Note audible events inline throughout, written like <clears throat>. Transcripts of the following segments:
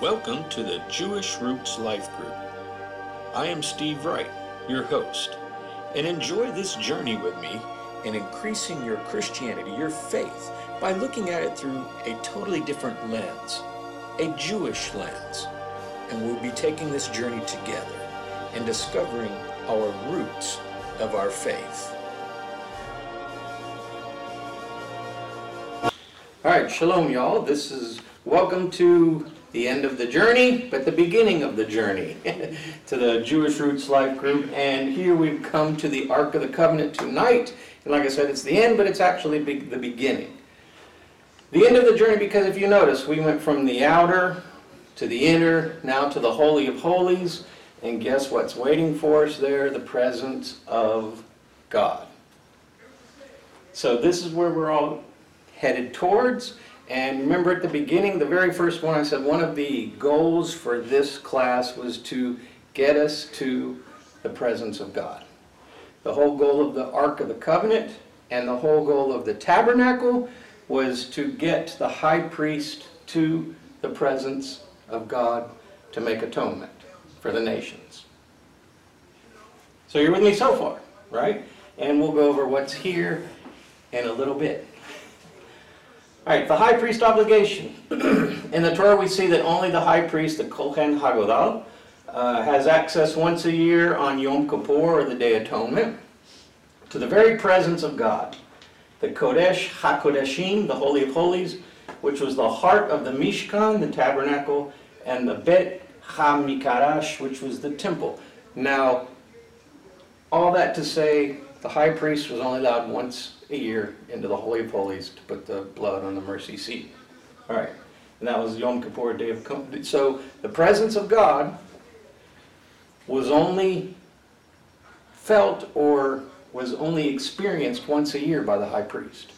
Welcome to the Jewish Roots Life Group. I am Steve Wright, your host, and enjoy this journey with me in increasing your Christianity, your faith, by looking at it through a totally different lens, a Jewish lens. And we'll be taking this journey together and discovering our roots of our faith. All right, shalom, y'all. This is welcome to the end of the journey, but the beginning of the journey <laughs> to the Jewish Roots Life Group. And here we've come to the Ark of the Covenant tonight. And like I said, it's the end, but it's actually be- the beginning. The end of the journey, because if you notice, we went from the outer to the inner, now to the Holy of Holies. And guess what's waiting for us there? The presence of God. So this is where we're all headed towards. And remember at the beginning, the very first one, I said one of the goals for this class was to get us to the presence of God. The whole goal of the Ark of the Covenant and the whole goal of the tabernacle was to get the high priest to the presence of God to make atonement for the nations. So you're with me so far, right? And we'll go over what's here in a little bit. All right, the high priest obligation. <clears throat> in the Torah, we see that only the high priest, the Kohen HaGadol, uh, has access once a year on Yom Kippur or the Day of Atonement to the very presence of God. The Kodesh HaKodeshim, the Holy of Holies, which was the heart of the Mishkan, the tabernacle, and the Bet HaMikdash, which was the temple. Now, all that to say, the high priest was only allowed once a year into the Holy of Holies to put the blood on the mercy seat. All right, and that was Yom Kippur, Day of So the presence of God was only felt or was only experienced once a year by the high priest.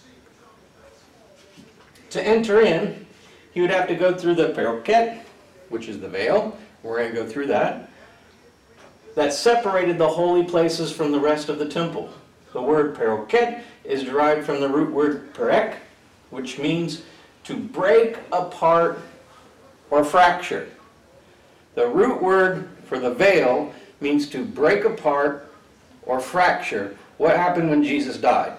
To enter in, he would have to go through the paroket, which is the veil. We're going to go through that. That separated the holy places from the rest of the temple. The word paroket is derived from the root word perek, which means to break apart or fracture. The root word for the veil means to break apart or fracture. What happened when Jesus died?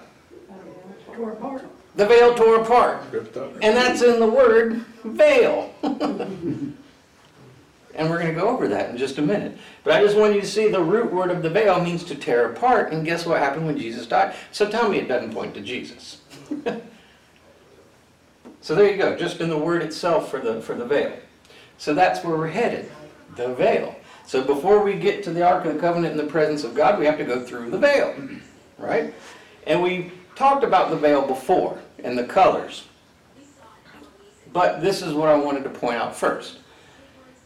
Tore apart. The veil tore apart. Ripped up. And that's in the word veil. <laughs> and we're going to go over that in just a minute. But I just want you to see the root word of the veil means to tear apart. And guess what happened when Jesus died? So tell me it doesn't point to Jesus. <laughs> so there you go, just in the word itself for the, for the veil. So that's where we're headed, the veil. So before we get to the Ark of the Covenant in the presence of God, we have to go through the veil, <clears throat> right? And we talked about the veil before and the colors. But this is what I wanted to point out first.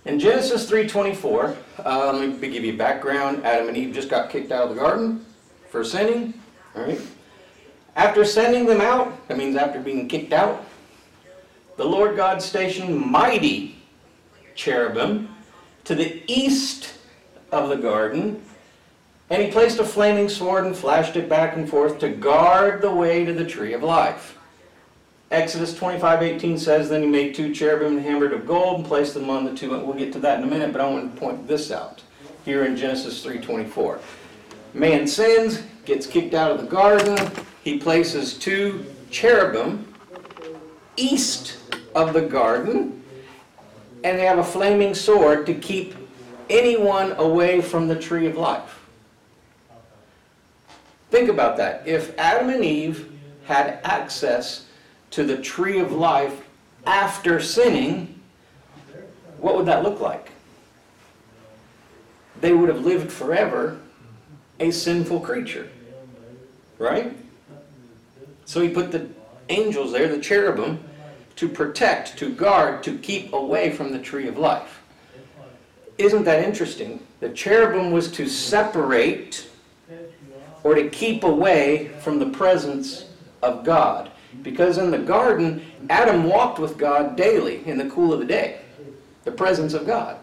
In Genesis 3:24, uh, let me give you background. Adam and Eve just got kicked out of the garden for sinning. All right. After sending them out, that means after being kicked out, the Lord God stationed mighty cherubim to the east of the garden, and he placed a flaming sword and flashed it back and forth to guard the way to the tree of life. Exodus 25:18 says, Then he made two cherubim hammered of gold and placed them on the two. We'll get to that in a minute, but I want to point this out here in Genesis 3:24. Man sins, gets kicked out of the garden. He places two cherubim east of the garden, and they have a flaming sword to keep anyone away from the tree of life. Think about that. If Adam and Eve had access to the tree of life after sinning, what would that look like? They would have lived forever a sinful creature. Right? So he put the angels there, the cherubim, to protect, to guard, to keep away from the tree of life. Isn't that interesting? The cherubim was to separate or to keep away from the presence of God. Because in the garden, Adam walked with God daily in the cool of the day, the presence of God.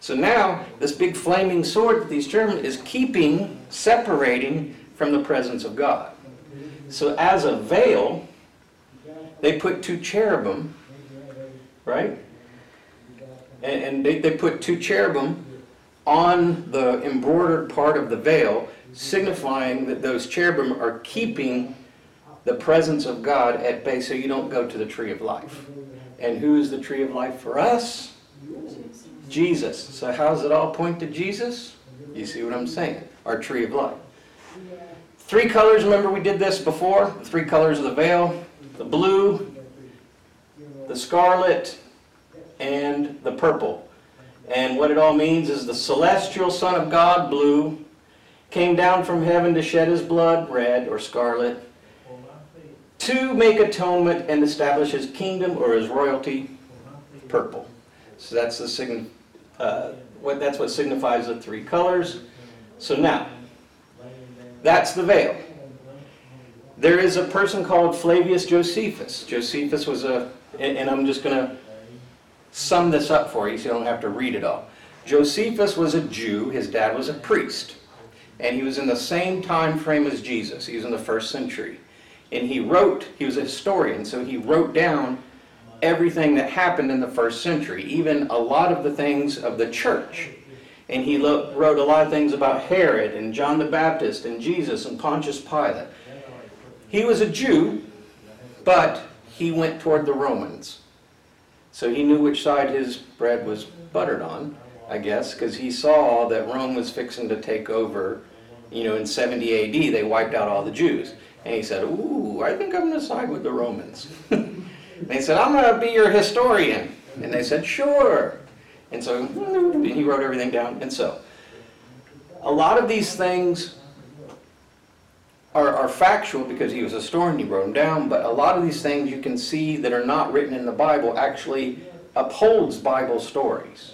So now, this big flaming sword that these cherubim is keeping, separating from the presence of God. So as a veil, they put two cherubim, right? And, and they, they put two cherubim on the embroidered part of the veil, signifying that those cherubim are keeping the presence of God at bay so you don't go to the tree of life. And who is the tree of life for us? Jesus. So how does it all point to Jesus? You see what I'm saying? Our tree of life. Three colors, remember we did this before? The three colors of the veil the blue, the scarlet, and the purple. And what it all means is the celestial Son of God, blue, came down from heaven to shed his blood, red or scarlet, to make atonement and establish his kingdom or his royalty, purple. So that's the sign, uh, what that's what signifies the three colors. So now, that's the veil. There is a person called Flavius Josephus. Josephus was a, and, and I'm just going to sum this up for you so you don't have to read it all. Josephus was a Jew. His dad was a priest, and he was in the same time frame as Jesus. He was in the first century, and he wrote. He was a historian, so he wrote down everything that happened in the first century, even a lot of the things of the church. And he lo- wrote a lot of things about Herod and John the Baptist and Jesus and Pontius Pilate. He was a Jew, but he went toward the Romans. So he knew which side his bread was buttered on, I guess, because he saw that Rome was fixing to take over. You know, in 70 AD, they wiped out all the Jews. And he said, Ooh, I think I'm going to side with the Romans. And <laughs> they said, I'm going to be your historian. And they said, Sure. And so he wrote everything down. And so, a lot of these things are, are factual because he was a historian, he wrote them down, but a lot of these things you can see that are not written in the Bible actually upholds Bible stories.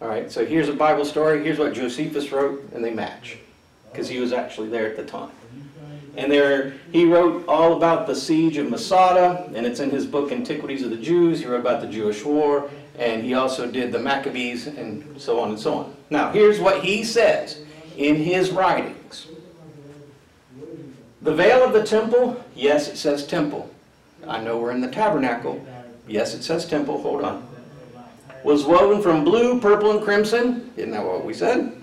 All right, so here's a Bible story, here's what Josephus wrote, and they match because he was actually there at the time. And there, he wrote all about the siege of Masada, and it's in his book Antiquities of the Jews. He wrote about the Jewish War, and he also did the Maccabees, and so on and so on. Now, here's what he says in his writings. The veil of the temple, yes, it says temple. I know we're in the tabernacle. Yes, it says temple. Hold on. Was woven from blue, purple, and crimson. Isn't that what we said?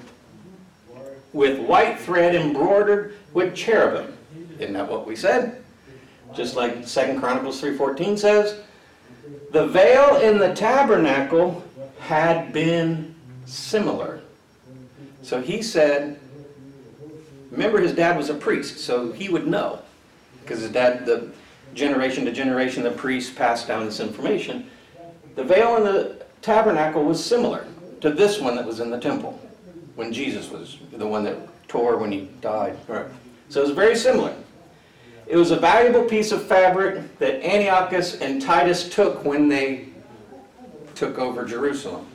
With white thread embroidered with cherubim. Isn't that what we said? Just like Second Chronicles 3.14 says. The veil in the tabernacle had been similar. So he said, remember his dad was a priest, so he would know. Because his dad, the generation to generation, the priests passed down this information. The veil in the tabernacle was similar to this one that was in the temple when Jesus was the one that tore when he died. Right. So it was very similar. It was a valuable piece of fabric that Antiochus and Titus took when they took over Jerusalem.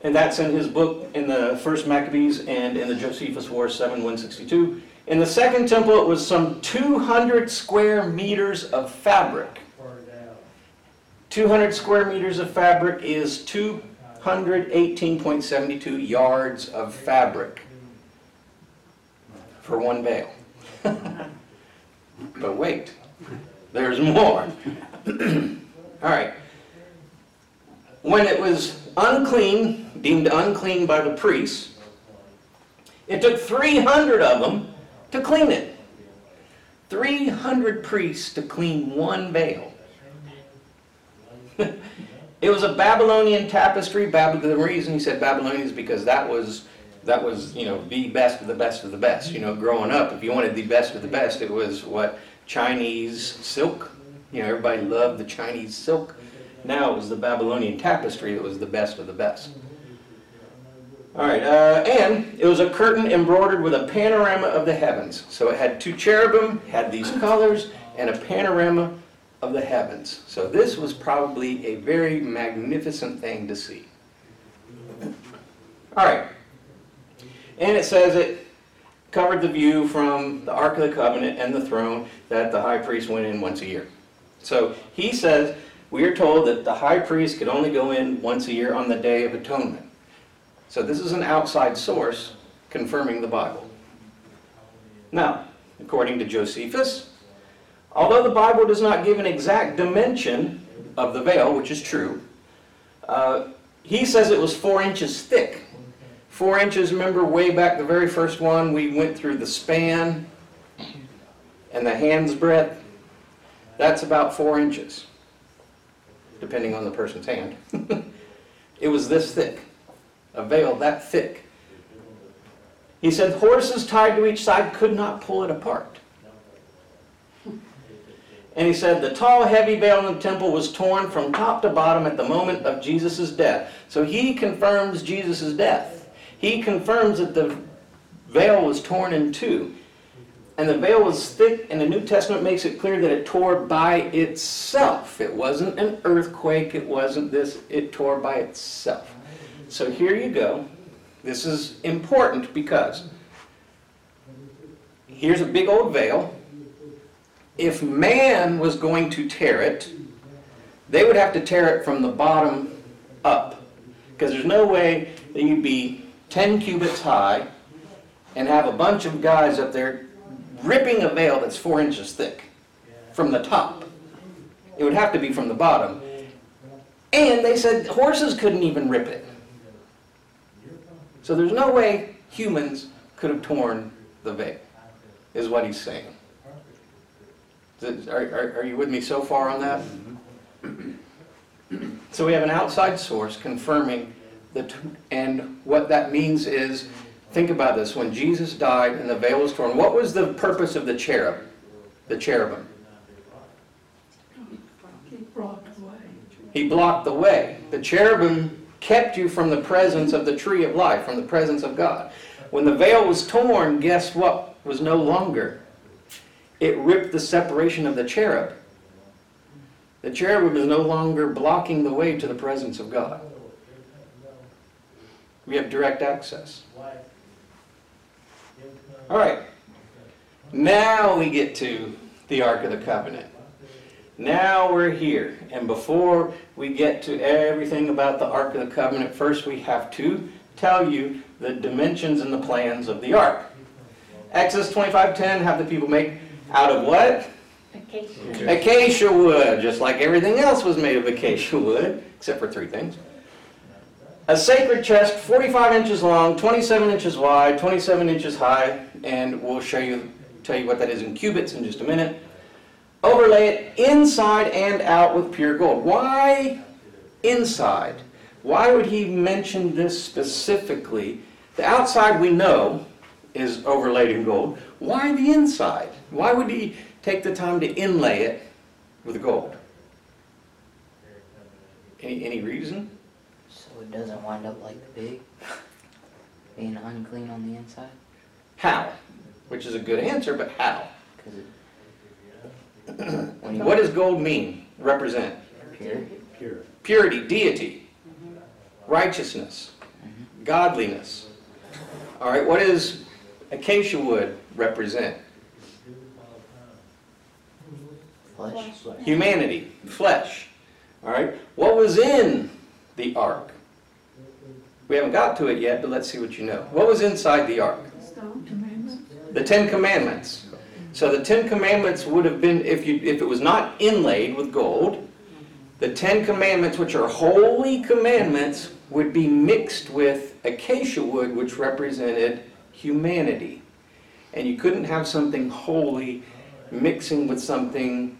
And that's in his book in the first Maccabees and in the Josephus War 7162. In the second temple, it was some 200 square meters of fabric. 200 square meters of fabric is 218.72 yards of fabric for one veil. <laughs> but wait, there's more. <clears throat> All right. When it was unclean, deemed unclean by the priests, it took 300 of them to clean it. 300 priests to clean one veil. <laughs> it was a Babylonian tapestry. Bab- the reason he said Babylonian is because that was that was you know the best of the best of the best. You know, growing up, if you wanted the best of the best, it was what Chinese silk. You know, everybody loved the Chinese silk. Now it was the Babylonian tapestry that was the best of the best. All right, uh, and it was a curtain embroidered with a panorama of the heavens. So it had two cherubim, had these colors, and a panorama of the heavens. So this was probably a very magnificent thing to see. All right, and it says it covered the view from the Ark of the Covenant and the throne that the high priest went in once a year. So he says, we are told that the high priest could only go in once a year on the Day of Atonement. So this is an outside source confirming the Bible. Now, according to Josephus, although the Bible does not give an exact dimension of the veil, which is true, Uh, He says it was four inches thick. Four inches, remember way back the very first one, we went through the span and the hand's breadth? That's about four inches, depending on the person's hand. <laughs> It was this thick, a veil that thick. He said horses tied to each side could not pull it apart. And he said the tall, heavy veil in the temple was torn from top to bottom at the moment of Jesus' death. So he confirms Jesus' death. He confirms that the veil was torn in two. And the veil was thick, and the New Testament makes it clear that it tore by itself. It wasn't an earthquake, it wasn't this, it tore by itself. So here you go. This is important because here's a big old veil. If man was going to tear it, they would have to tear it from the bottom up. Because there's no way that you'd be 10 cubits high and have a bunch of guys up there ripping a veil that's four inches thick from the top. It would have to be from the bottom. And they said horses couldn't even rip it. So there's no way humans could have torn the veil, is what he's saying. It- Are, are, are you with me so far on that? Mm-hmm. So we have an outside source confirming that, and what that means is, think about this, when Jesus died and the veil was torn, what was the purpose of the cherub, the cherubim? He blocked away. He blocked the way. The cherubim kept you from the presence of the tree of life, from the presence of God. When the veil was torn, guess what was no longer? It ripped the separation of the cherub. The cherubim is no longer blocking the way to the presence of God. We have direct access. All right. Now we get to the Ark of the Covenant. Now we're here, and before we get to everything about the Ark of the Covenant, first we have to tell you the dimensions and the plans of the Ark. Exodus 25:10, have the people make out of what? Acacia. Acacia wood, just like everything else was made of acacia wood, except for three things. A sacred chest, 45 inches long, 27 inches wide, 27 inches high, and we'll show you, tell you what that is in cubits in just a minute. Overlay it inside and out with pure gold. Why inside? Why would he mention this specifically? The outside we know is overlaid in gold. Why the inside? Why would he take the time to inlay it with gold? Any, any reason? So it doesn't wind up like the pig, <laughs> being unclean on the inside? How? Which is a good answer, but how? Because it. <clears throat> What does gold mean, represent? pure, Purity, deity, righteousness, mm-hmm. godliness. All right, what does acacia wood represent? flesh, Humanity, flesh. All right, what was in the ark? We haven't got to it yet, but let's see what you know. What was inside the ark? The Ten Commandments. So the Ten Commandments would have been, if you, if it was not inlaid with gold, the Ten Commandments, which are holy commandments, would be mixed with acacia wood, which represented humanity. And you couldn't have something holy mixing with something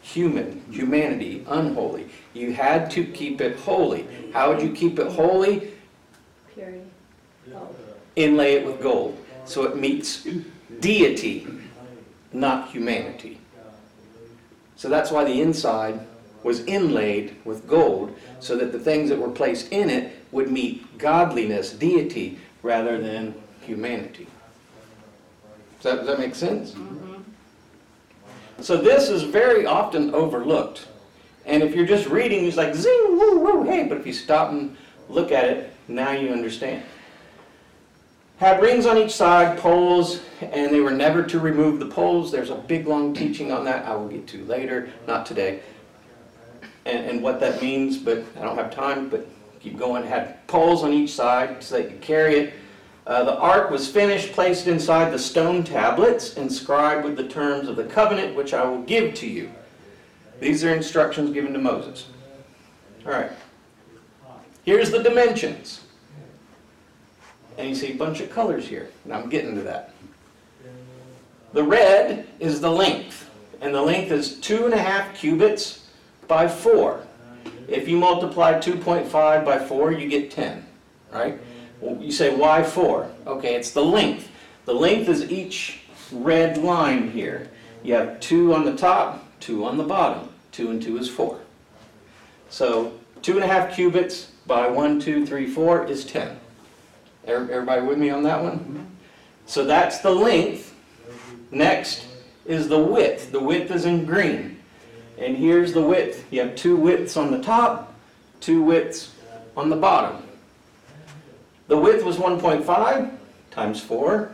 human, humanity, unholy. You had to keep it holy. How would you keep it holy? Purity. inlay it with gold. So it meets deity, not humanity. So that's why the inside was inlaid with gold, so that the things that were placed in it would meet godliness, deity, rather than humanity. Does that, does that make sense? Mm-hmm. So this is very often overlooked. And if you're just reading, it's like zing, woo, woo, hey, but if you stop and look at it, now you understand. Had rings on each side, poles, and they were never to remove the poles. There's a big long teaching on that I will get to later, not today. And, and what that means, but I don't have time, but keep going. Had poles on each side so they could carry it. Uh, the ark was finished, placed inside the stone tablets, inscribed with the terms of the covenant which I will give to you. These are instructions given to Moses. All right. Here's the dimensions. And you see a bunch of colors here, and I'm getting to that. The red is the length, and the length is two and a half cubits by four. If you multiply 2.5 by 4, you get 10, right? Well, you say, why 4? Okay, it's the length. The length is each red line here. You have 2 on the top, 2 on the bottom. 2 and 2 is 4. So 2 and a half cubits by 1, 2, 3, 4 is 10. Every- Everybody with me on that one? So that's the length. Next is the width. The width is in green. And here's the width. You have two widths on the top, two widths on the bottom. The width was 1.5 times 4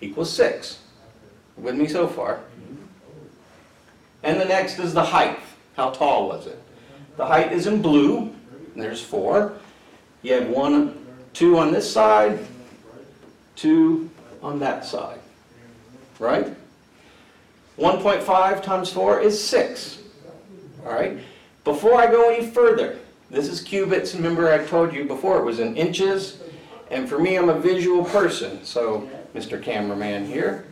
equals 6. With me so far? And the next is the height. How tall was it? The height is in blue, there's 4. You have one, two on this side, two on that side. Right? 1.5 times 4 is 6. All right? Before I go any further, this is cubits. Remember I told you before it was in inches. And for me, I'm a visual person. So, Mr. Cameraman here,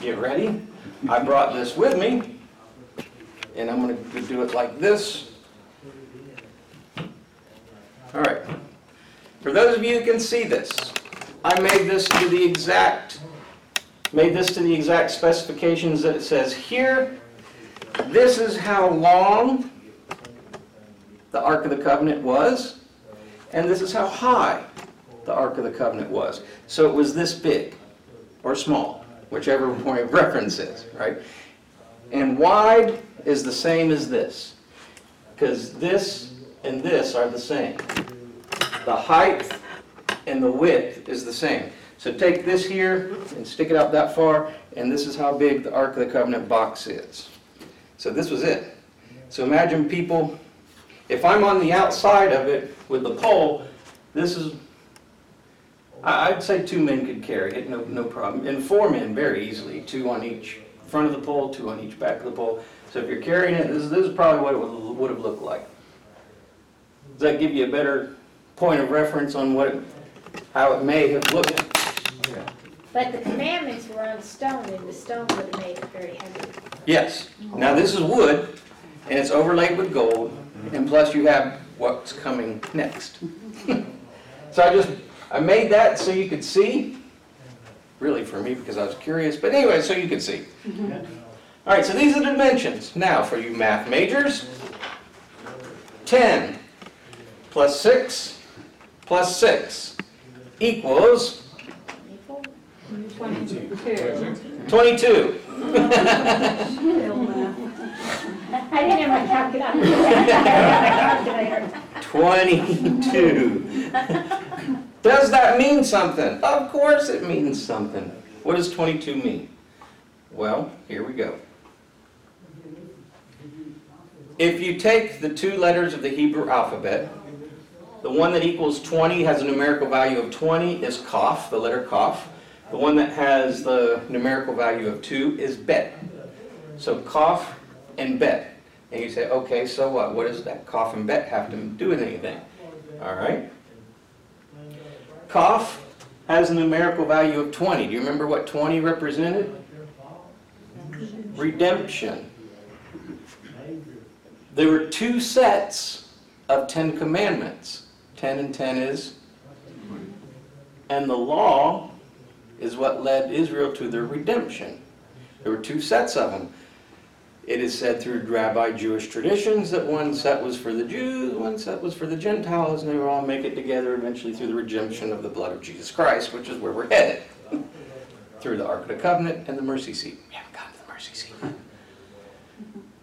get ready. I brought this with me. And I'm going to do it like this. All right. For those of you who can see this, I made this to the exact, made this to the exact specifications that it says here. This is how long the Ark of the Covenant was, and this is how high the Ark of the Covenant was. So it was this big, or small, whichever <laughs> point of reference is, right? And wide is the same as this, because this and this are the same. The height and the width is the same. So take this here and stick it out that far, and this is how big the Ark of the Covenant box is. So this was it. So imagine people, if I'm on the outside of it with the pole, this is, I'd say two men could carry it, no, no problem. And four men very easily, two on each front of the pole, two on each back of the pole. So if you're carrying it, this, this is probably what it would, would have looked like. Does that give you a better point of reference on what, it- how it may have looked? But the commandments were on stone, and the stone would have made it very heavy. Yes. Now, this is wood, and it's overlaid with gold, and plus you have what's coming next. <laughs> So I just, I made that so you could see, really for me, because I was curious, but anyway, so you could see. All right, so these are the dimensions. Now, for you math majors, 10 plus 6 plus 6 equals Twenty-two. 22. I didn't have my calculator. <laughs> 22. Does that mean something? Of course it means something. What does 22 mean? Well, here we go. If you take the two letters of the Hebrew alphabet, the one that equals 20 has a numerical value of 20 is Kaf, the letter Kaf. The one that has the numerical value of 2 is Bet. So Kaf and Bet. And you say, okay, so what? What does that Kaf and Bet have to do with anything? All right. Kaf has a numerical value of 20. Do you remember what 20 represented? Redemption. There were two sets of 10 commandments. 10 and 10 is. And the law is what led Israel to their redemption. There were two sets of them. It is said through rabbi Jewish traditions that one set was for the Jews, one set was for the Gentiles, and they would all make it together eventually through the redemption of the blood of Jesus Christ, which is where we're headed. <laughs> through the Ark of the Covenant and the mercy seat. We haven't gotten to the mercy seat.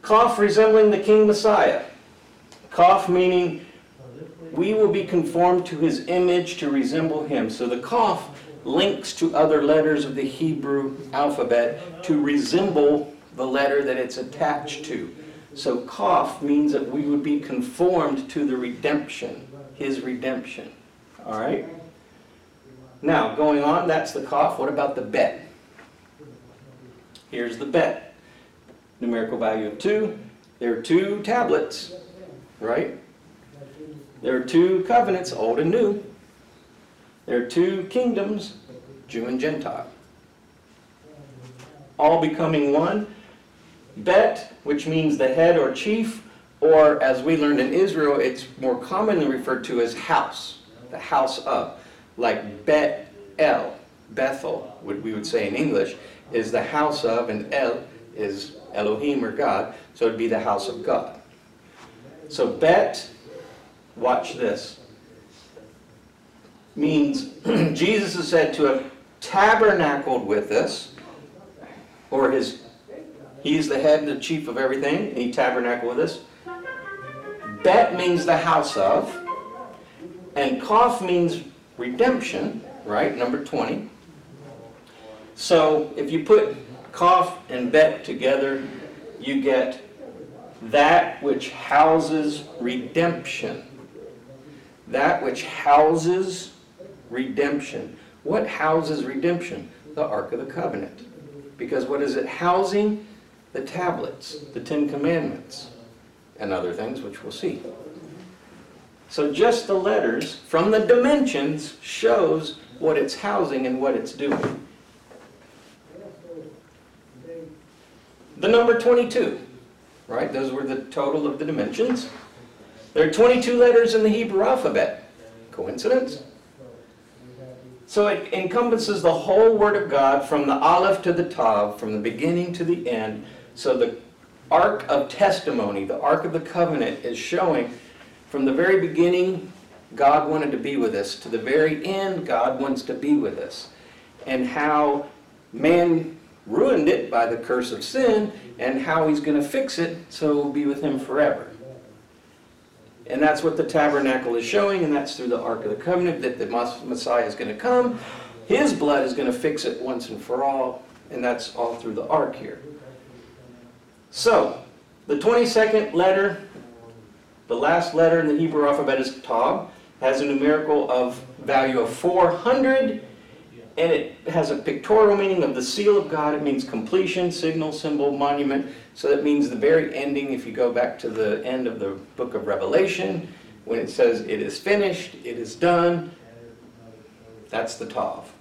Kaf resembling the King Messiah. Kaf meaning we will be conformed to his image to resemble him. So the Kaf links to other letters of the Hebrew alphabet to resemble the letter that it's attached to. So Kaf means that we would be conformed to the redemption, his redemption. All right? Now, going on, that's the Kaf. What about the bet? Here's the bet. Numerical value of 2. There are two tablets, right? There are two covenants, old and new. There are two kingdoms, Jew and Gentile. All becoming one. Bet, which means the head or chief, or as we learned in Israel, it's more commonly referred to as house, the house of. Like Bet El, Bethel, what we would say in English, is the house of, and El is Elohim or God, so it'd be the house of God. So Bet, watch this, means <clears throat> Jesus is said to have tabernacled with us, or his, he's the head, and the chief of everything, and he tabernacled with us. Bet means the house of, and Kof means redemption, right? Number 20. So if you put Kof and Bet together, you get that which houses redemption. That which houses redemption. What houses redemption? The Ark of the Covenant. Because what is it housing? The tablets, the Ten Commandments, and other things which we'll see. So just the letters from the dimensions shows what it's housing and what it's doing. The number 22, right? Those were the total of the dimensions. There are 22 letters in the Hebrew alphabet. Coincidence? So it encompasses the whole Word of God from the Aleph to the Tav, from the beginning to the end. So the Ark of Testimony, the Ark of the Covenant, is showing from the very beginning, God wanted to be with us, to the very end, God wants to be with us. And how man ruined it by the curse of sin, and how he's going to fix it so we'll be with him forever. And that's what the tabernacle is showing, and that's through the Ark of the Covenant that the Messiah is going to come. His blood is going to fix it once and for all, and that's all through the Ark here. So, the 22nd letter, the last letter in the Hebrew alphabet is Tav, has a numerical of value of 400, and it has a pictorial meaning of the seal of God. It means completion, signal, symbol, monument. So that means the very ending, if you go back to the end of the book of Revelation, when it says it is finished, it is done, that's the Tav.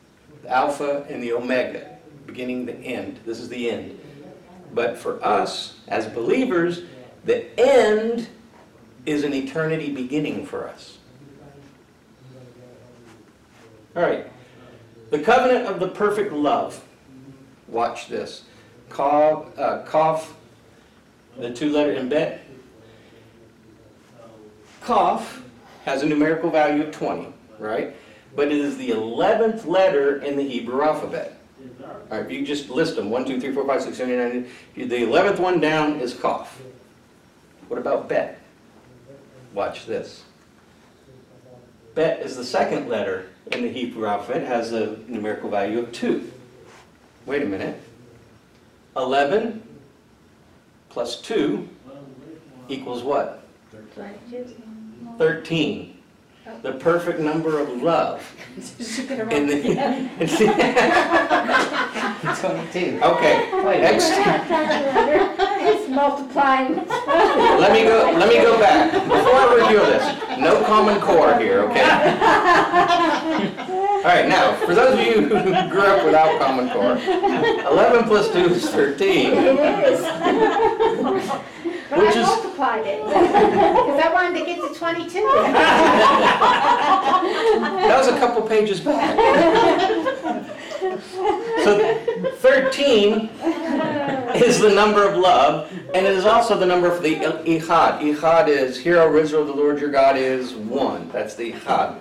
The Alpha and the Omega, beginning the end. This is the end. But for us, as believers, the end is an eternity beginning for us. All right. The covenant of the perfect love. Watch this. Kav, uh, Kaf, the two letter bet. Kaf has a numerical value of 20, right? But it is the 11th letter in the Hebrew alphabet. All right, if you just list them, 1, 2, 3, 4, 5, 6, 7, 8, 9, 10, the 11th one down is Kaf. What about bet? Watch this. Bet is the second letter in the Hebrew alphabet, it has a numerical value of 2. Wait a minute. 11 plus 2 equals what? 13. The perfect number of love. <laughs> In the, <laughs> Twenty-two. okay, Wait, next. <laughs> Multiplying. <laughs> Let me go, let me go back. Before I review this, no common core here, okay? <laughs> All right, now, for those of you who grew up without common core, 11 plus 2 is 13. It is. But Which I is- multiplied it, because I wanted to get to twenty-two. That was a couple pages back. So 13 is the number of love, and it is also the number for the Echad. Echad is, Hear, O Israel, the Lord your God is one. That's the Echad.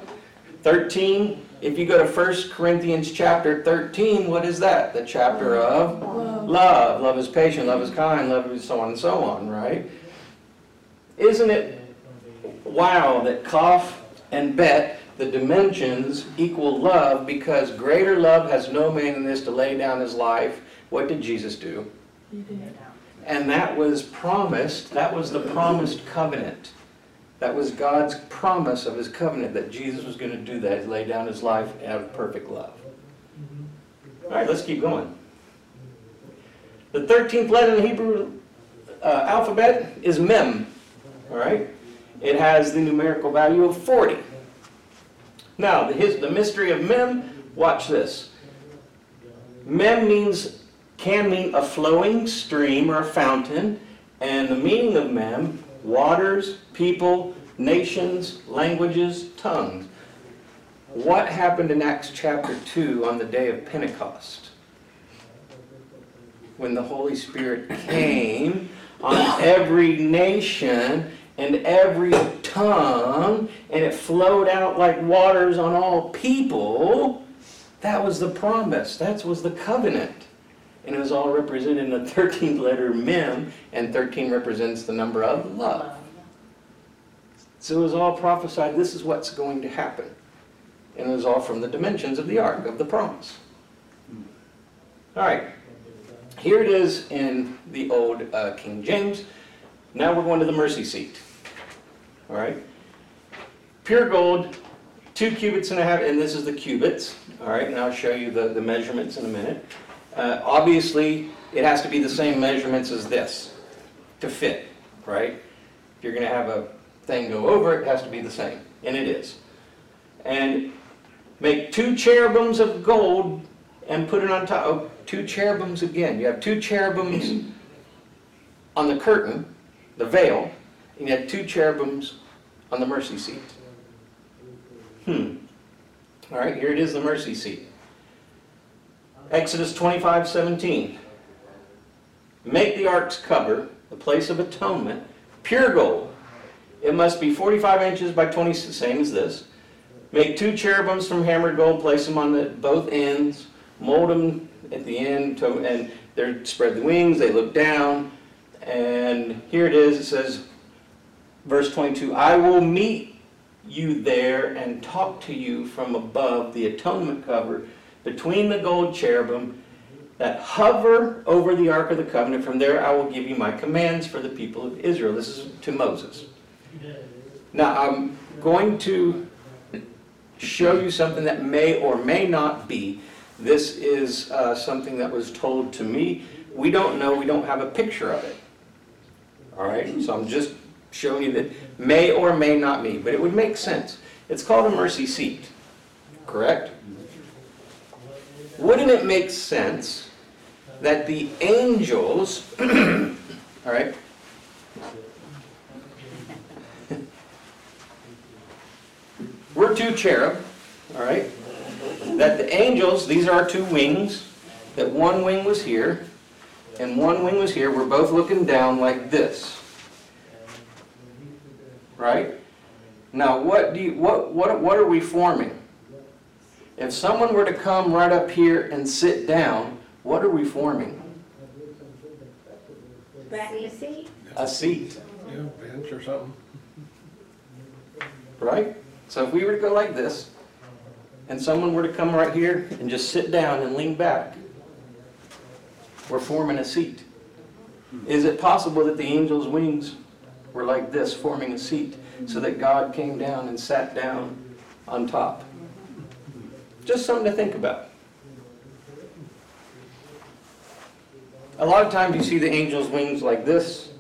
13, if you go to 1 Corinthians chapter 13, what is that? The chapter of love. Love is patient, love is kind, love is so on and so on, right? Isn't it wow that Kaf and Bet, the dimensions, equal love because greater love has no man than this to lay down his life. What did Jesus do? And that was promised, that was the promised covenant. That was God's promise of his covenant that Jesus was going to do that, lay down his life out of perfect love. All right, let's keep going. The 13th letter in the Hebrew uh, alphabet is Mem, all right? it has the numerical value of 40. Now, the, his, the mystery of Mem, watch this. Mem means, can mean a flowing stream or a fountain, and the meaning of Mem, waters, people, nations, languages, tongues. What happened in Acts chapter 2 on the day of Pentecost? When the Holy Spirit came on every nation and every tongue, and it flowed out like waters on all people. That was the promise. That was the covenant. And it was all represented in the <laughs> 13th letter Mem, and 13 represents the number of love. So it was all prophesied, this is what's going to happen. And it was all from the dimensions of the ark, of the promise. All right, here it is in the old uh, King James. Now we're going to the mercy seat. All right, pure gold, two cubits and a half, and this is the cubits. All right, and I'll show you the, the measurements in a minute. Uh, obviously, it has to be the same measurements as this to fit, right? If you're going to have a thing go over, it has to be the same, and it is. And make two cherubims of gold and put it on top. Oh, two cherubims again. You have two cherubims <clears throat> on the curtain, the veil, and you have two cherubims on the mercy seat. Hmm. All right, here it is, the mercy seat. Exodus 25, 17. Make the ark's cover, the place of atonement, pure gold. It must be 45 inches by 20, same as this. Make two cherubims from hammered gold, place them on the, both ends, mold them at the end, to, and they spread the wings, they look down, and here it is, it says, verse 22, I will meet you there and talk to you from above the atonement cover between the gold cherubim that hover over the Ark of the Covenant. From there I will give you my commands for the people of Israel. This is to Moses. Now I'm going to show you something that may or may not be. This is uh, something that was told to me. We don't know, we don't have a picture of it. All right, so I'm just showing you that may or may not be, but it would make sense. It's called a mercy seat, correct? Wouldn't it make sense that the angels, <clears throat> all right, we're two cherub, all right, that the angels, these are our two wings, that one wing was here, and one wing was here, we're both looking down like this. Right? Now, what do you, what, what, what are we forming? If someone were to come right up here and sit down, what are we forming? Back in seat? A seat, Yeah, bench or something. right? So if we were to go like this, and someone were to come right here and just sit down and lean back, we're forming a seat. Is it possible that the angel's wings were like this, forming a seat, so that God came down and sat down on top? Just something to think about. A lot of times you see the angel's wings like this,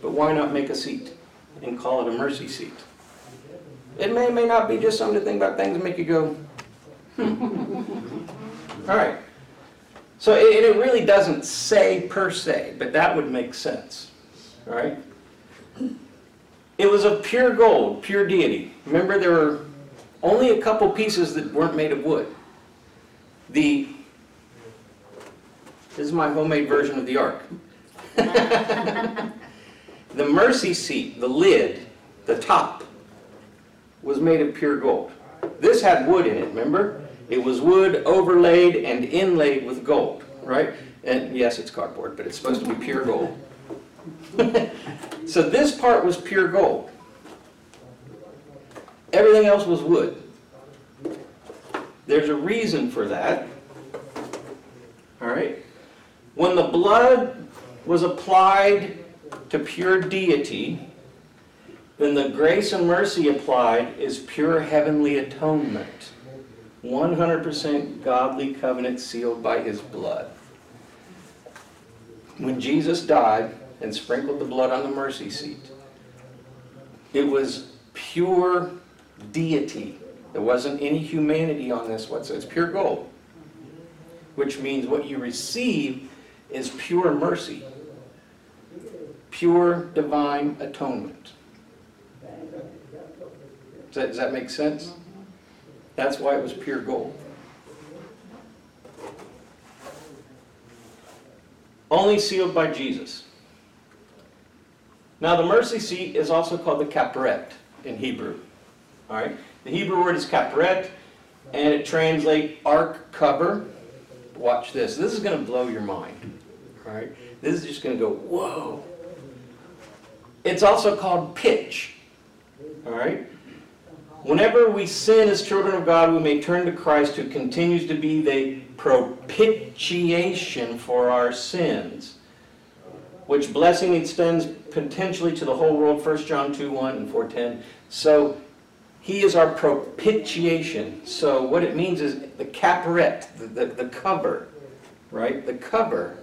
but why not make a seat and call it a mercy seat? It may or may not be just something to think about things that make you go, hmm. <laughs> All right. So it, it really doesn't say per se, but that would make sense. All right? It was of pure gold, pure deity. Remember, there were only a couple pieces that weren't made of wood. The this is my homemade version of the ark. <laughs> the mercy seat, the lid, the top, was made of pure gold. This had wood in it, remember? It was wood overlaid and inlaid with gold, right? And yes, it's cardboard, but it's supposed to be pure gold. <laughs> so this part was pure gold. Everything else was wood. There's a reason for that. All right? When the blood was applied to pure deity, then the grace and mercy applied is pure heavenly atonement. 100% godly covenant sealed by his blood. When Jesus died and sprinkled the blood on the mercy seat, It was pure deity. There wasn't any humanity on this whatsoever. It's pure gold. Which means what you receive is pure mercy, pure divine atonement. Does that, does that make sense? That's why it was pure gold. Only sealed by Jesus. Now, the mercy seat is also called the kaperet in Hebrew. All right? The Hebrew word is kaperet, and it translates ark cover. Watch this. This is going to blow your mind. All right? This is just going to go, whoa. It's also called pitch. All right? Whenever we sin as children of God, we may turn to Christ who continues to be the propitiation for our sins, which blessing extends potentially to the whole world, 1 John 2 1 and 410. So he is our propitiation. So what it means is the caperet, the, the, the cover, right? The cover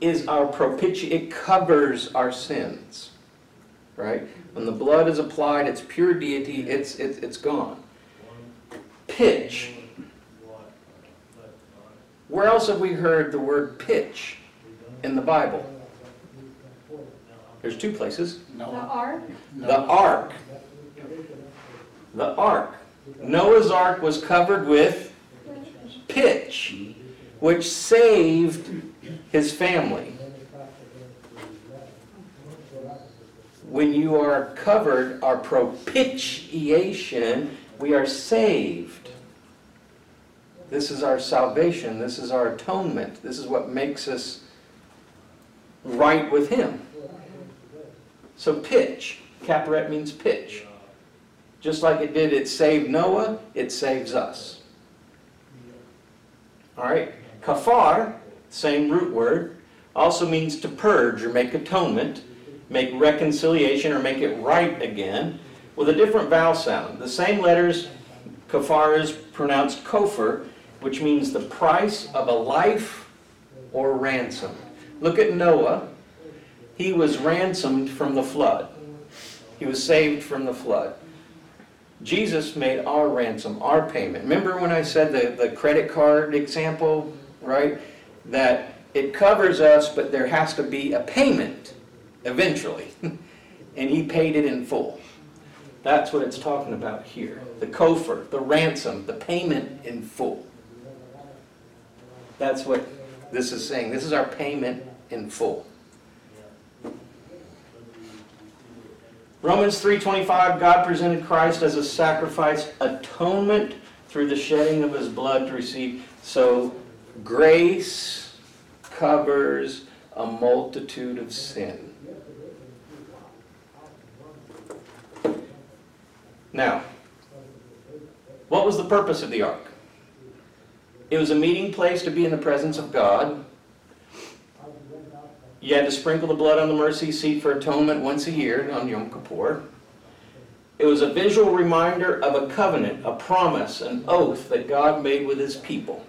is our propitiation. It covers our sins, right? When the blood is applied, it's pure deity, it's, it's, it's gone. Pitch. Where else have we heard the word pitch in the Bible? There's two places. The ark, The ark. The ark. Noah's ark was covered with pitch, which saved his family. When you are covered, our propitiation, we are saved. This is our salvation. This is our atonement. This is what makes us right with Him. So pitch, caperet means pitch. Just like it did, it saved Noah, it saves us. All right, kafar, same root word, also means to purge or make atonement, make reconciliation or make it right again, with a different vowel sound. The same letters, kafar is pronounced kofar, which means the price of a life or ransom. Look at Noah. He was ransomed from the flood. He was saved from the flood. Jesus made our ransom, our payment. Remember when I said the, the credit card example, right? That it covers us, but there has to be a payment eventually. <laughs> and he paid it in full. That's what it's talking about here. The kofar, the ransom, the payment in full. That's what this is saying. This is our payment in full. Romans 3:25 God presented Christ as a sacrifice atonement through the shedding of his blood to receive so grace covers a multitude of sin. Now, what was the purpose of the ark? It was a meeting place to be in the presence of God. You had to sprinkle the blood on the mercy seat for atonement once a year on Yom Kippur. It was a visual reminder of a covenant, a promise, an oath that God made with his people.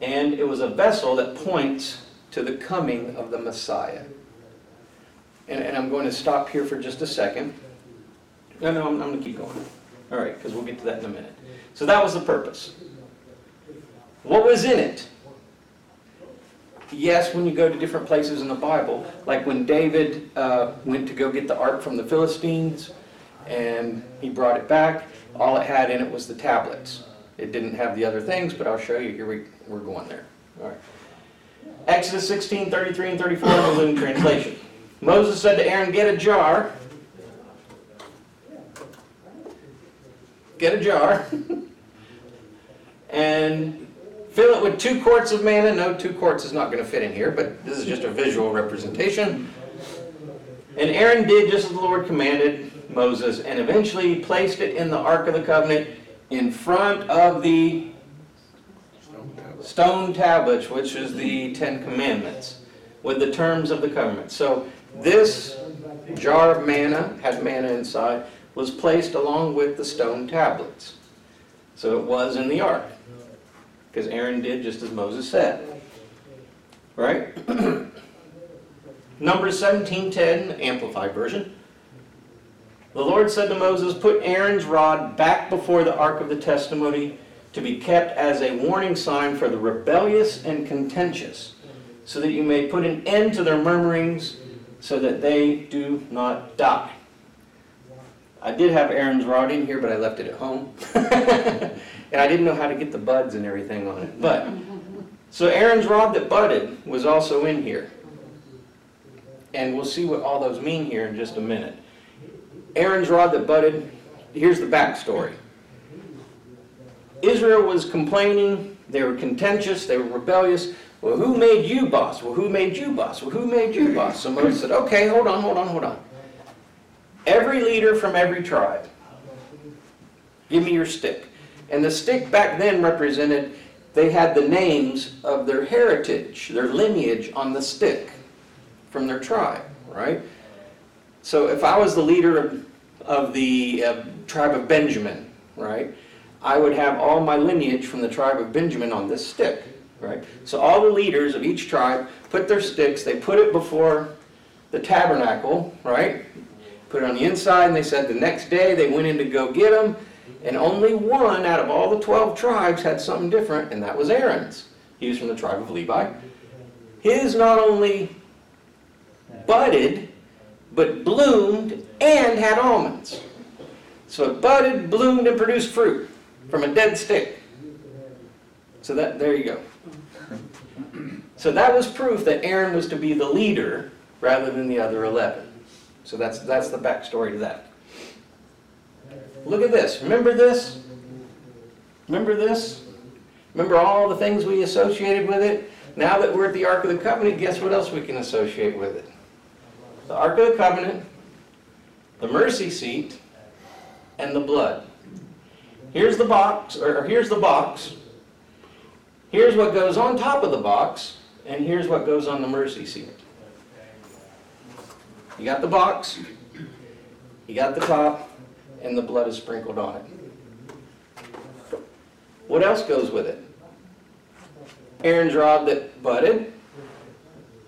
And it was a vessel that points to the coming of the Messiah. And, and I'm going to stop here for just a second. No, no, I'm, I'm going to keep going. All right, because we'll get to that in a minute. So that was the purpose. What was in it? Yes, when you go to different places in the Bible, like when David uh, went to go get the ark from the Philistines and he brought it back, all it had in it was the tablets. It didn't have the other things, but I'll show you. Here we, we're going there. All right. Exodus 16, 33 and 34 in the Living Translation. Moses said to Aaron, Get a jar. Get a jar. and Fill it with two quarts of manna. No, two quarts is not going to fit in here, but this is just a visual representation. And Aaron did just as the Lord commanded Moses, and eventually placed it in the Ark of the Covenant in front of the stone tablets, which is the Ten Commandments, with the terms of the covenant. So this jar of manna, had manna inside, was placed along with the stone tablets. So it was in the ark because Aaron did just as Moses said. Right? <clears throat> Numbers 17:10, Amplified Version. The Lord said to Moses, Put Aaron's rod back before the ark of the testimony to be kept as a warning sign for the rebellious and contentious, so that you may put an end to their murmurings, so that they do not die. I did have Aaron's rod in here, but I left it at home. <laughs> and I didn't know how to get the buds and everything on it. But, so Aaron's rod that budded was also in here. And we'll see what all those mean here in just a minute. Aaron's rod that budded, here's the backstory. Israel was complaining, they were contentious, they were rebellious. Well, who made you boss? Well, who made you boss? Well, who made you boss? So Moses said, okay, hold on, hold on, hold on. Every leader from every tribe, give me your stick. And the stick back then represented, they had the names of their heritage, their lineage on the stick from their tribe, right? So if I was the leader of, of the uh, tribe of Benjamin, right, I would have all my lineage from the tribe of Benjamin on this stick, right? So all the leaders of each tribe put their sticks, they put it before the tabernacle, right? Put it on the inside, and they said the next day they went in to go get them, and only one out of all the 12 tribes had something different, and that was Aaron's. He was from the tribe of Levi. His not only budded, but bloomed and had almonds. So it budded, bloomed, and produced fruit from a dead stick. So that there you go. So that was proof that Aaron was to be the leader rather than the other eleven. So that's that's the backstory to that. Look at this. Remember this? Remember this? Remember all the things we associated with it? Now that we're at the Ark of the Covenant, guess what else we can associate with it? The Ark of the Covenant, the mercy seat, and the blood. Here's the box, or here's the box. Here's what goes on top of the box, and here's what goes on the mercy seat. You got the box, you got the top, and the blood is sprinkled on it. What else goes with it? Aaron's rod that budded,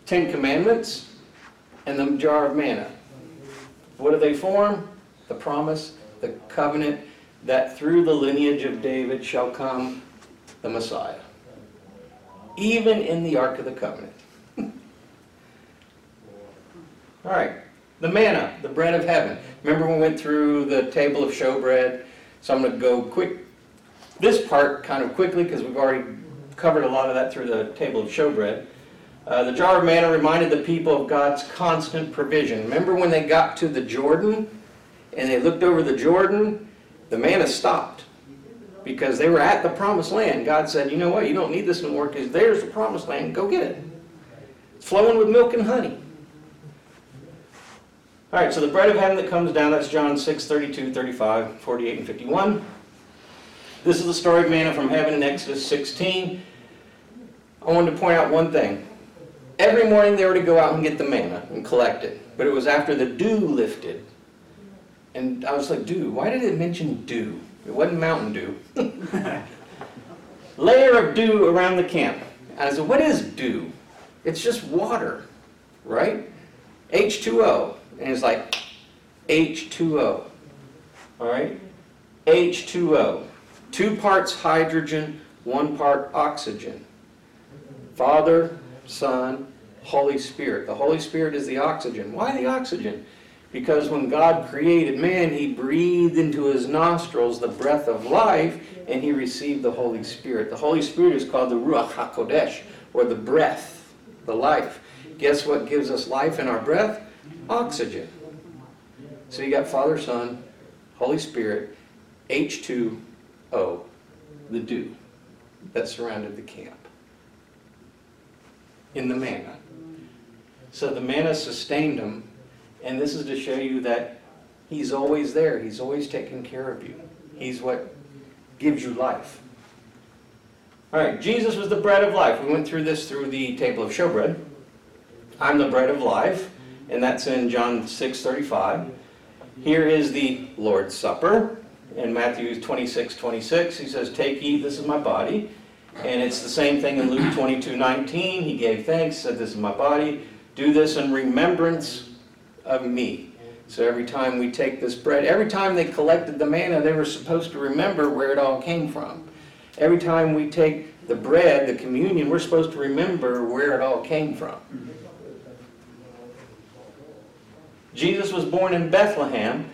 Ten Commandments, and the jar of manna. What do they form? The promise, the covenant, that through the lineage of David shall come the Messiah. Even in the Ark of the Covenant. All right, the manna, the bread of heaven. Remember when we went through the table of showbread? So I'm going to go quick, this part kind of quickly because we've already covered a lot of that through the table of showbread. Uh, the jar of manna reminded the people of God's constant provision. Remember when they got to the Jordan and they looked over the Jordan? The manna stopped because they were at the promised land. God said, You know what? You don't need this anymore because there's the promised land. Go get it. It's flowing with milk and honey. All right, so the bread of heaven that comes down, that's John 6, 32, 35, 48, and 51. This is the story of manna from heaven in Exodus 16. I wanted to point out one thing. Every morning they were to go out and get the manna and collect it, but it was after the dew lifted. And I was like, dew, why did it mention dew? It wasn't mountain dew. <laughs> Layer of dew around the camp. I said, what is dew? It's just water, right? H2O. And it's like H2O. All right? H2O. Two parts hydrogen, one part oxygen. Father, Son, Holy Spirit. The Holy Spirit is the oxygen. Why the oxygen? Because when God created man, he breathed into his nostrils the breath of life, and he received the Holy Spirit. The Holy Spirit is called the Ruach HaKodesh, or the breath, the life. Guess what gives us life in our breath? Oxygen. So you got Father, Son, Holy Spirit, H2O, the dew that surrounded the camp in the manna. So the manna sustained them, and this is to show you that He's always there. He's always taking care of you. He's what gives you life. All right, Jesus was the bread of life. We went through this through the table of showbread. I'm the bread of life, and that's in John 6 35. Here is the Lord's Supper. In Matthew 26 26, he says, Take, eat, this is my body. And it's the same thing in Luke 22 19. He gave thanks, said, This is my body. Do this in remembrance of me. So every time we take this bread, every time they collected the manna, they were supposed to remember where it all came from. Every time we take the bread, the communion, we're supposed to remember where it all came from. Jesus was born in Bethlehem.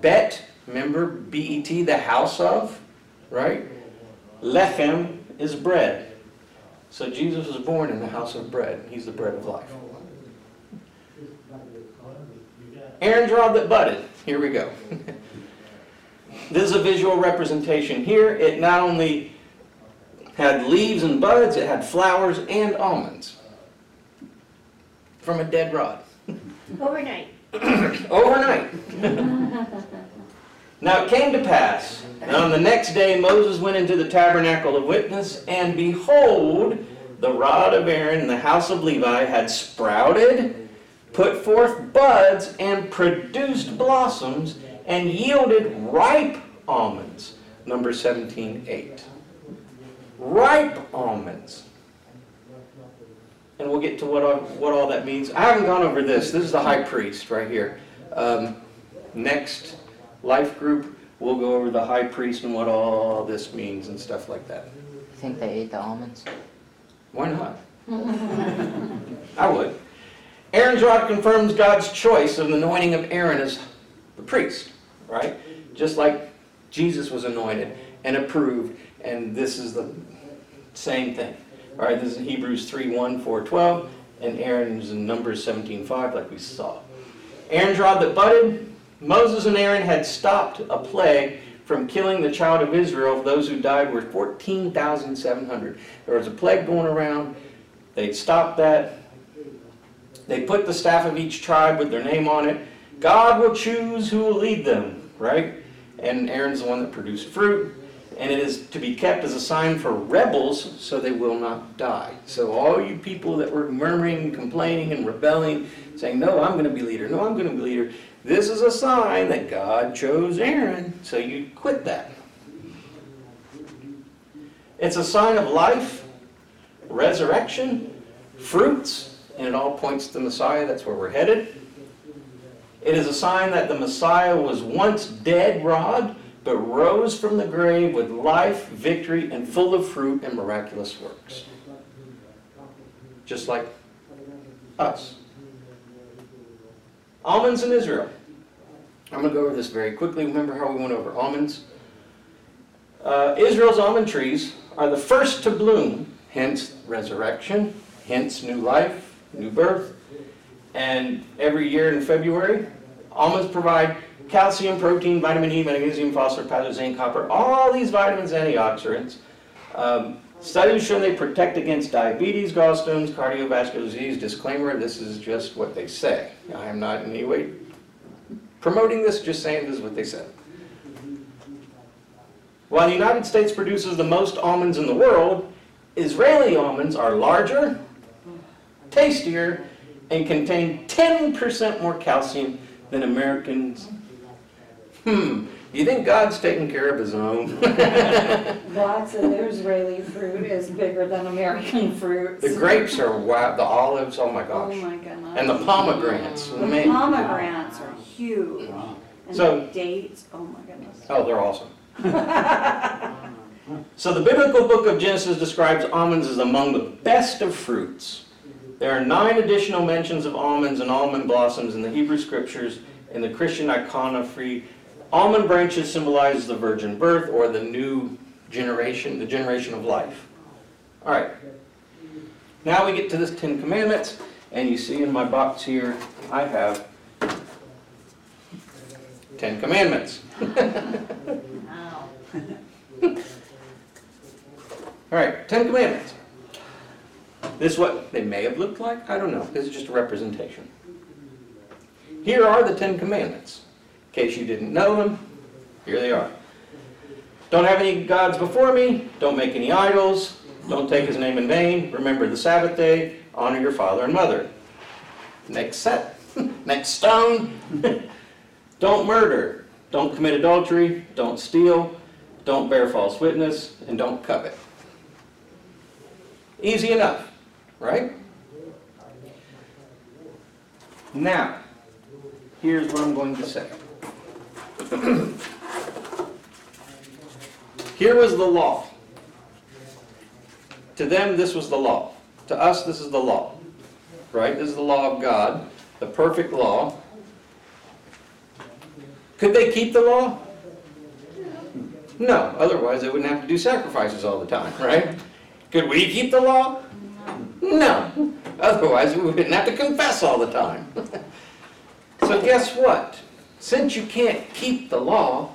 Bet, remember B-E-T, the house of, right? Lechem is bread. So Jesus was born in the house of bread. He's the bread of life. Aaron's rod that budded. Here we go. <laughs> this is a visual representation. Here, it not only had leaves and buds, it had flowers and almonds from a dead rod. <laughs> Overnight. <clears throat> Overnight. now it came to pass, that on the next day Moses went into the tabernacle of witness, and behold, the rod of Aaron in the house of Levi had sprouted, put forth buds, and produced blossoms, and yielded ripe almonds. Number 17, 8. Ripe almonds. And we'll get to what all, what all that means. I haven't gone over this. This is the high priest right here. Um, next life group, we'll go over the high priest and what all this means and stuff like that. You think they ate the almonds? Why not? <laughs> I would. Aaron's rod confirms God's choice of the anointing of Aaron as the priest, right? Just like Jesus was anointed and approved, and this is the same thing. All right, this is Hebrews 3 1, 4, 12, and Aaron's in Numbers 17 5, like we saw. Aaron's rod that budded, Moses and Aaron had stopped a plague from killing the child of Israel. Those who died were 14,700. There was a plague going around. They'd stopped that. They put the staff of each tribe with their name on it. God will choose who will lead them, right? And Aaron's the one that produced fruit. And it is to be kept as a sign for rebels so they will not die. So, all you people that were murmuring, complaining, and rebelling, saying, No, I'm going to be leader, no, I'm going to be leader, this is a sign that God chose Aaron, so you quit that. It's a sign of life, resurrection, fruits, and it all points to the Messiah. That's where we're headed. It is a sign that the Messiah was once dead, rod, but rose from the grave with life, victory, and full of fruit and miraculous works. Just like us. Almonds in Israel. I'm going to go over this very quickly. Remember how we went over almonds? Uh, Israel's almond trees are the first to bloom, hence resurrection, hence new life, new birth. And every year in February, almonds provide calcium, protein, vitamin E, magnesium, phosphorus, zinc, copper, all these vitamins, and antioxidants. Um, studies show they protect against diabetes, gallstones, cardiovascular disease. Disclaimer, this is just what they say. I am not in any way promoting this, just saying this is what they said. While the United States produces the most almonds in the world, Israeli almonds are larger, tastier, and contain 10% more calcium than Americans. Hmm, you think God's taking care of his own? <laughs> Lots of Israeli fruit is bigger than American fruits. the grapes are wow, the olives, oh my Oh gosh. my goodness. And the pomegranates, The man. pomegranates are huge. And So- the dates, oh my goodness. Oh, they're awesome. so the biblical book of Genesis describes almonds as among the best of fruits. There are nine additional mentions of almonds and almond blossoms in the Hebrew scriptures in the Christian iconography. Almond branches symbolize the virgin birth or the new generation, the generation of life. All right. Now we get to the Ten Commandments, and you see in my box here, I have Ten Commandments. <laughs> All right, Ten Commandments. This is what they may have looked like. I don't know. This is just a representation. Here are the Ten Commandments. In case you didn't know them, here they are. Don't have any gods before me. Don't make any idols. Don't take his name in vain. Remember the Sabbath day. Honor your father and mother. Next set. <laughs> Next stone. <laughs> don't murder. Don't commit adultery. Don't steal. Don't bear false witness. And don't covet. Easy enough, right? Now, here's what I'm going to say. Here was the law. To them, this was the law. To us, this is the law. Right? This is the law of God, the perfect law. Could they keep the law? No, otherwise they wouldn't have to do sacrifices all the time, right? Could we keep the law? No, otherwise we wouldn't have to confess all the time. <laughs> So guess what? Since you can't keep the law,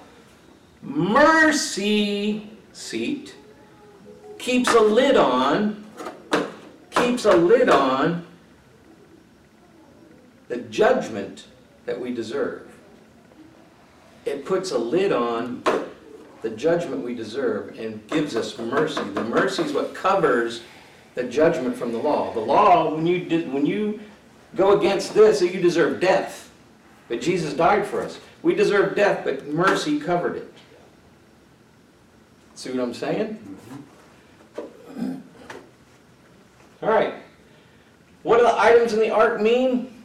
mercy seat keeps a lid on, keeps a lid on the judgment that we deserve. It puts a lid on the judgment we deserve and gives us mercy. The mercy is what covers the judgment from the law. The law, when you did, when you go against this, you deserve death. But Jesus died for us. We deserve death, but mercy covered it. See what I'm saying? All right. What do the items in the ark mean?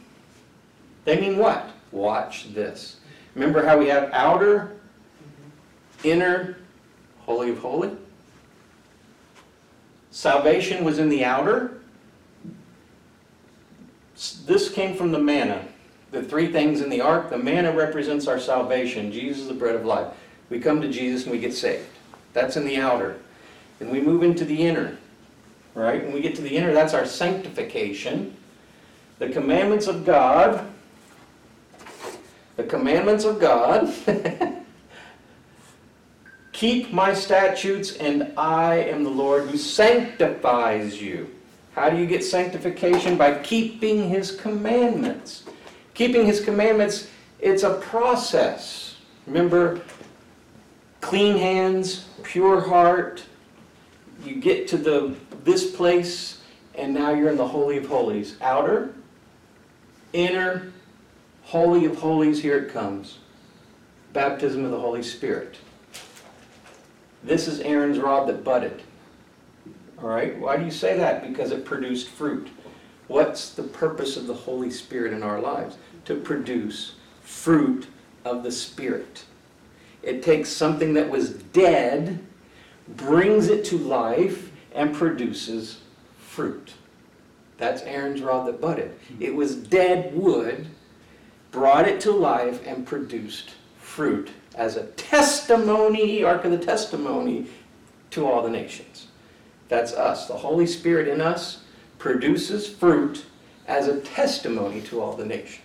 They mean what? Watch this. Remember how we have outer, inner, holy of holy? Salvation was in the outer. This came from the manna. The three things in the ark, the manna represents our salvation. Jesus is the bread of life. We come to Jesus and we get saved. That's in the outer. And we move into the inner. Right? When we get to the inner, that's our sanctification. The commandments of God. The commandments of God. <laughs> Keep my statutes, and I am the Lord who sanctifies you. How do you get sanctification? By keeping his commandments. Keeping his commandments, it's a process. Remember, clean hands, pure heart. You get to the this place, and now you're in the Holy of Holies. Outer, inner, Holy of Holies, here it comes. Baptism of the Holy Spirit. This is Aaron's rod that budded. All right, why do you say that? Because it produced fruit. What's the purpose of the Holy Spirit in our lives? To produce fruit of the Spirit. It takes something that was dead, brings it to life, and produces fruit. That's Aaron's rod that budded. Hmm. It was dead wood, brought it to life, and produced fruit as a testimony, Ark of the Testimony, to all the nations. That's us. The Holy Spirit in us produces fruit as a testimony to all the nations.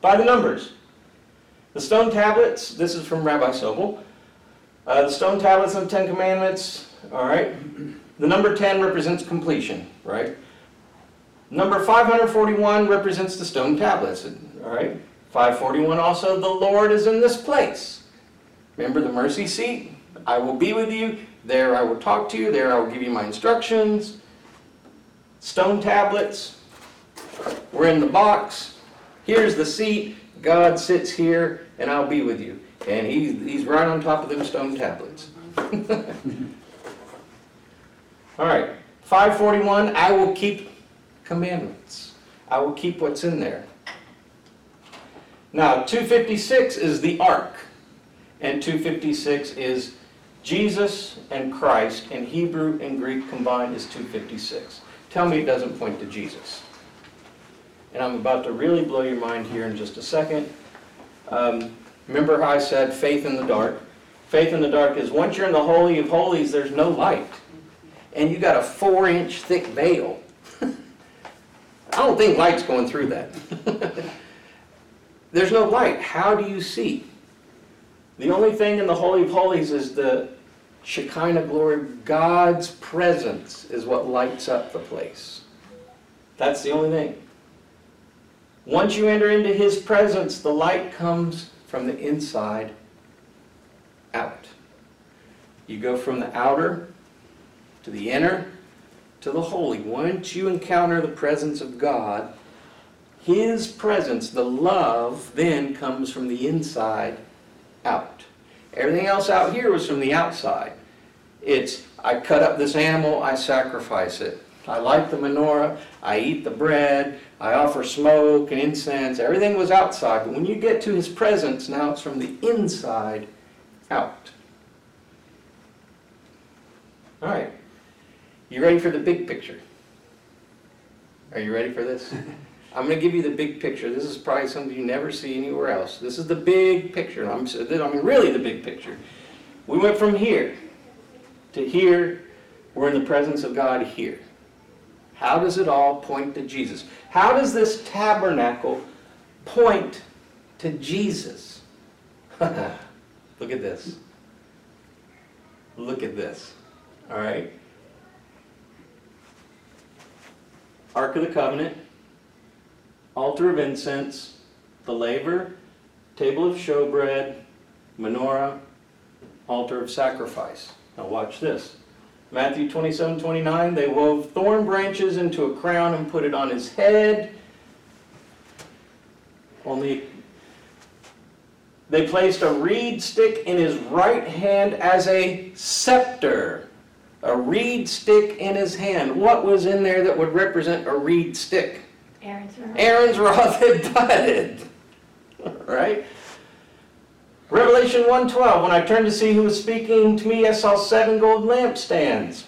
By the numbers. The stone tablets, this is from Rabbi Sobel. Uh, the stone tablets of the Ten Commandments, all right. The number 10 represents completion, right? Number 541 represents the stone tablets, all right? 541 also, the Lord is in this place. Remember the mercy seat? I will be with you. There I will talk to you. There I will give you my instructions. Stone tablets. We're in the box. Here's the seat. God sits here, and I'll be with you. And he's, he's right on top of them stone tablets. <laughs> All right. 541, I will keep commandments. I will keep what's in there. Now, 256 is the ark, and 256 is Jesus and Christ, in Hebrew and Greek combined is 256. Tell me it doesn't point to Jesus. And I'm about to really blow your mind here in just a second. Um, remember how I said faith in the dark? Faith in the dark is once you're in the Holy of Holies, there's no light. And you got a four inch thick veil. <laughs> I don't think light's going through that. <laughs> There's no light. How do you see? The only thing in the Holy of Holies is the Shekinah glory. God's presence is what lights up the place. That's the only thing. Once you enter into His presence, the light comes from the inside out. You go from the outer to the inner to the holy. Once you encounter the presence of God, His presence, the love, then comes from the inside out. Everything else out here was from the outside. It's, I cut up this animal, I sacrifice it. I light the menorah, I eat the bread, I offer smoke and incense. Everything was outside. But when you get to his presence, now it's from the inside out. All right. You ready for the big picture? Are you ready for this? <laughs> I'm going to give you the big picture. This is probably something you never see anywhere else. This is the big picture. I'm, I mean, really the big picture. We went from here to here. We're in the presence of God here. How does it all point to Jesus? How does this tabernacle point to Jesus? <laughs> Look at this. Look at this. All right. Ark of the Covenant, altar of incense, the laver, table of showbread, menorah, altar of sacrifice. Now watch this. Matthew 27, 29, they wove thorn branches into a crown and put it on his head. Only they placed a reed stick in his right hand as a scepter. A reed stick in his hand. What was in there that would represent a reed stick? Aaron's rod. Aaron's rod that <laughs> budded. Right? Revelation 1:12, when I turned to see who was speaking to me, I saw seven gold lampstands.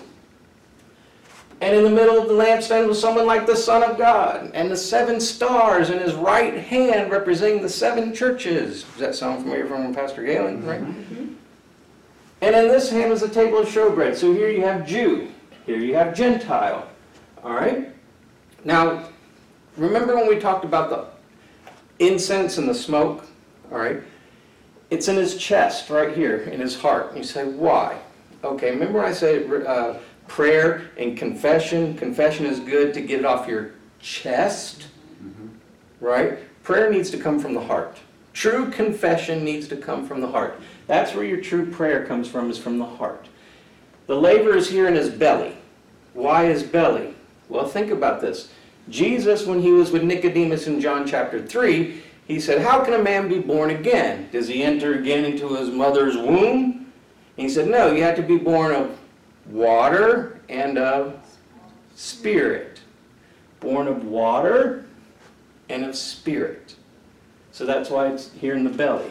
And in the middle of the lampstand was someone like the Son of God, and the seven stars in his right hand representing the seven churches. Does that sound familiar from Pastor Galen? Mm-hmm. Right? And in this hand was a table of showbread. So here you have Jew, here you have Gentile. All right? Now, remember when we talked about the incense and the smoke? All right? It's in his chest, right here, in his heart. You say, why? Okay, remember I said uh, prayer and confession? Confession is good to get it off your chest, right? Prayer needs to come from the heart. True confession needs to come from the heart. That's where your true prayer comes from, is from the heart. The laver is here in his belly. Why his belly? Well, think about this. Jesus, when he was with Nicodemus in John chapter 3, he said, How can a man be born again? Does he enter again into his mother's womb? And he said, No, you have to be born of water and of spirit. Born of water and of spirit. So that's why it's here in the belly.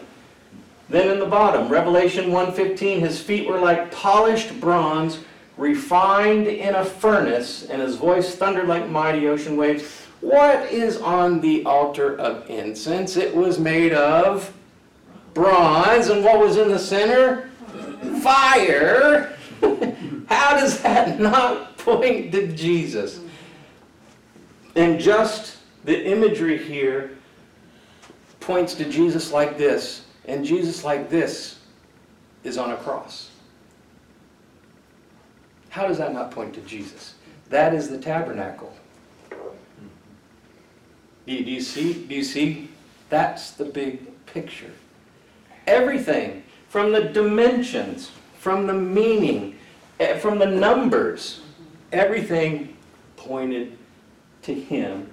Then in the bottom, Revelation 1:15, his feet were like polished bronze, refined in a furnace, and his voice thundered like mighty ocean waves. What is on the altar of incense? It was made of bronze, and what was in the center? Fire. <laughs> How does that not point to Jesus? And just the imagery here points to Jesus like this, and Jesus like this is on a cross. How does that not point to Jesus? That is the tabernacle. Do you, do you see? Do you see? That's the big picture. Everything from the dimensions, from the meaning, eh, from the numbers, everything pointed to Him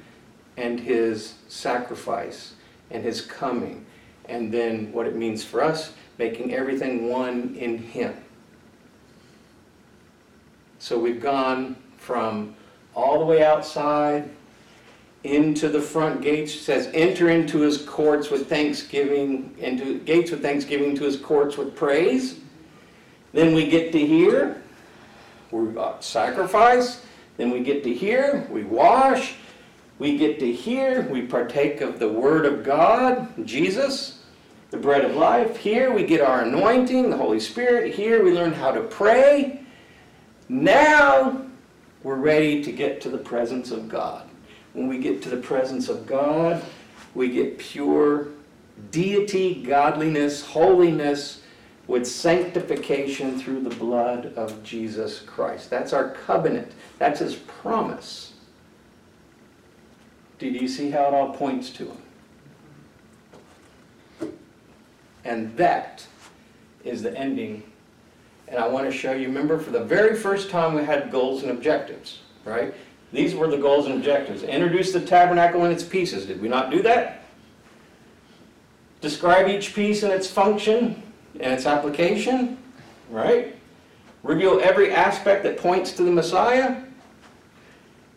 and His sacrifice and His coming, and then what it means for us, making everything one in Him. So we've gone from all the way outside into the front gates. Says, enter into his courts with thanksgiving, into gates with thanksgiving, to his courts with praise. Then we get to here, we got sacrifice. Then we get to here, we wash. We get to here, we partake of the Word of God, Jesus, the bread of life. Here we get our anointing, the Holy Spirit. Here we learn how to pray. Now we're ready to get to the presence of God. When we get to the presence of God, we get pure deity, godliness, holiness with sanctification through the blood of Jesus Christ. That's our covenant. That's his promise. Did you see how it all points to him? And that is the ending. And I want to show you, remember, for the very first time we had goals and objectives, right? These were the goals and objectives. Introduce the tabernacle and its pieces. Did we not do that? Describe each piece and its function and its application, right? Reveal every aspect that points to the Messiah.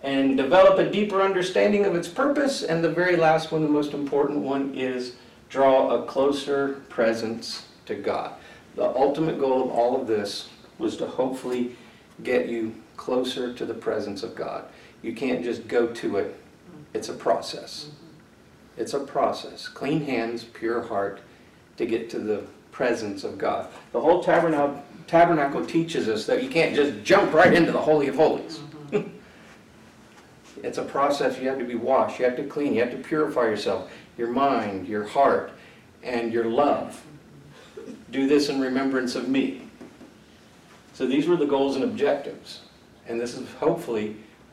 and develop a deeper understanding of its purpose. And the very last one, the most important one, is draw a closer presence to God. The ultimate goal of all of this was to hopefully get you closer to the presence of God. You can't just go to it, it's a process. It's a process. Clean hands, pure heart to get to the presence of God. The whole tabernacle, tabernacle teaches us that you can't just jump right into the Holy of Holies. <laughs> it's a process. You have to be washed, you have to clean, you have to purify yourself, your mind, your heart, and your love. Do this in remembrance of me. So these were the goals and objectives. And this is hopefully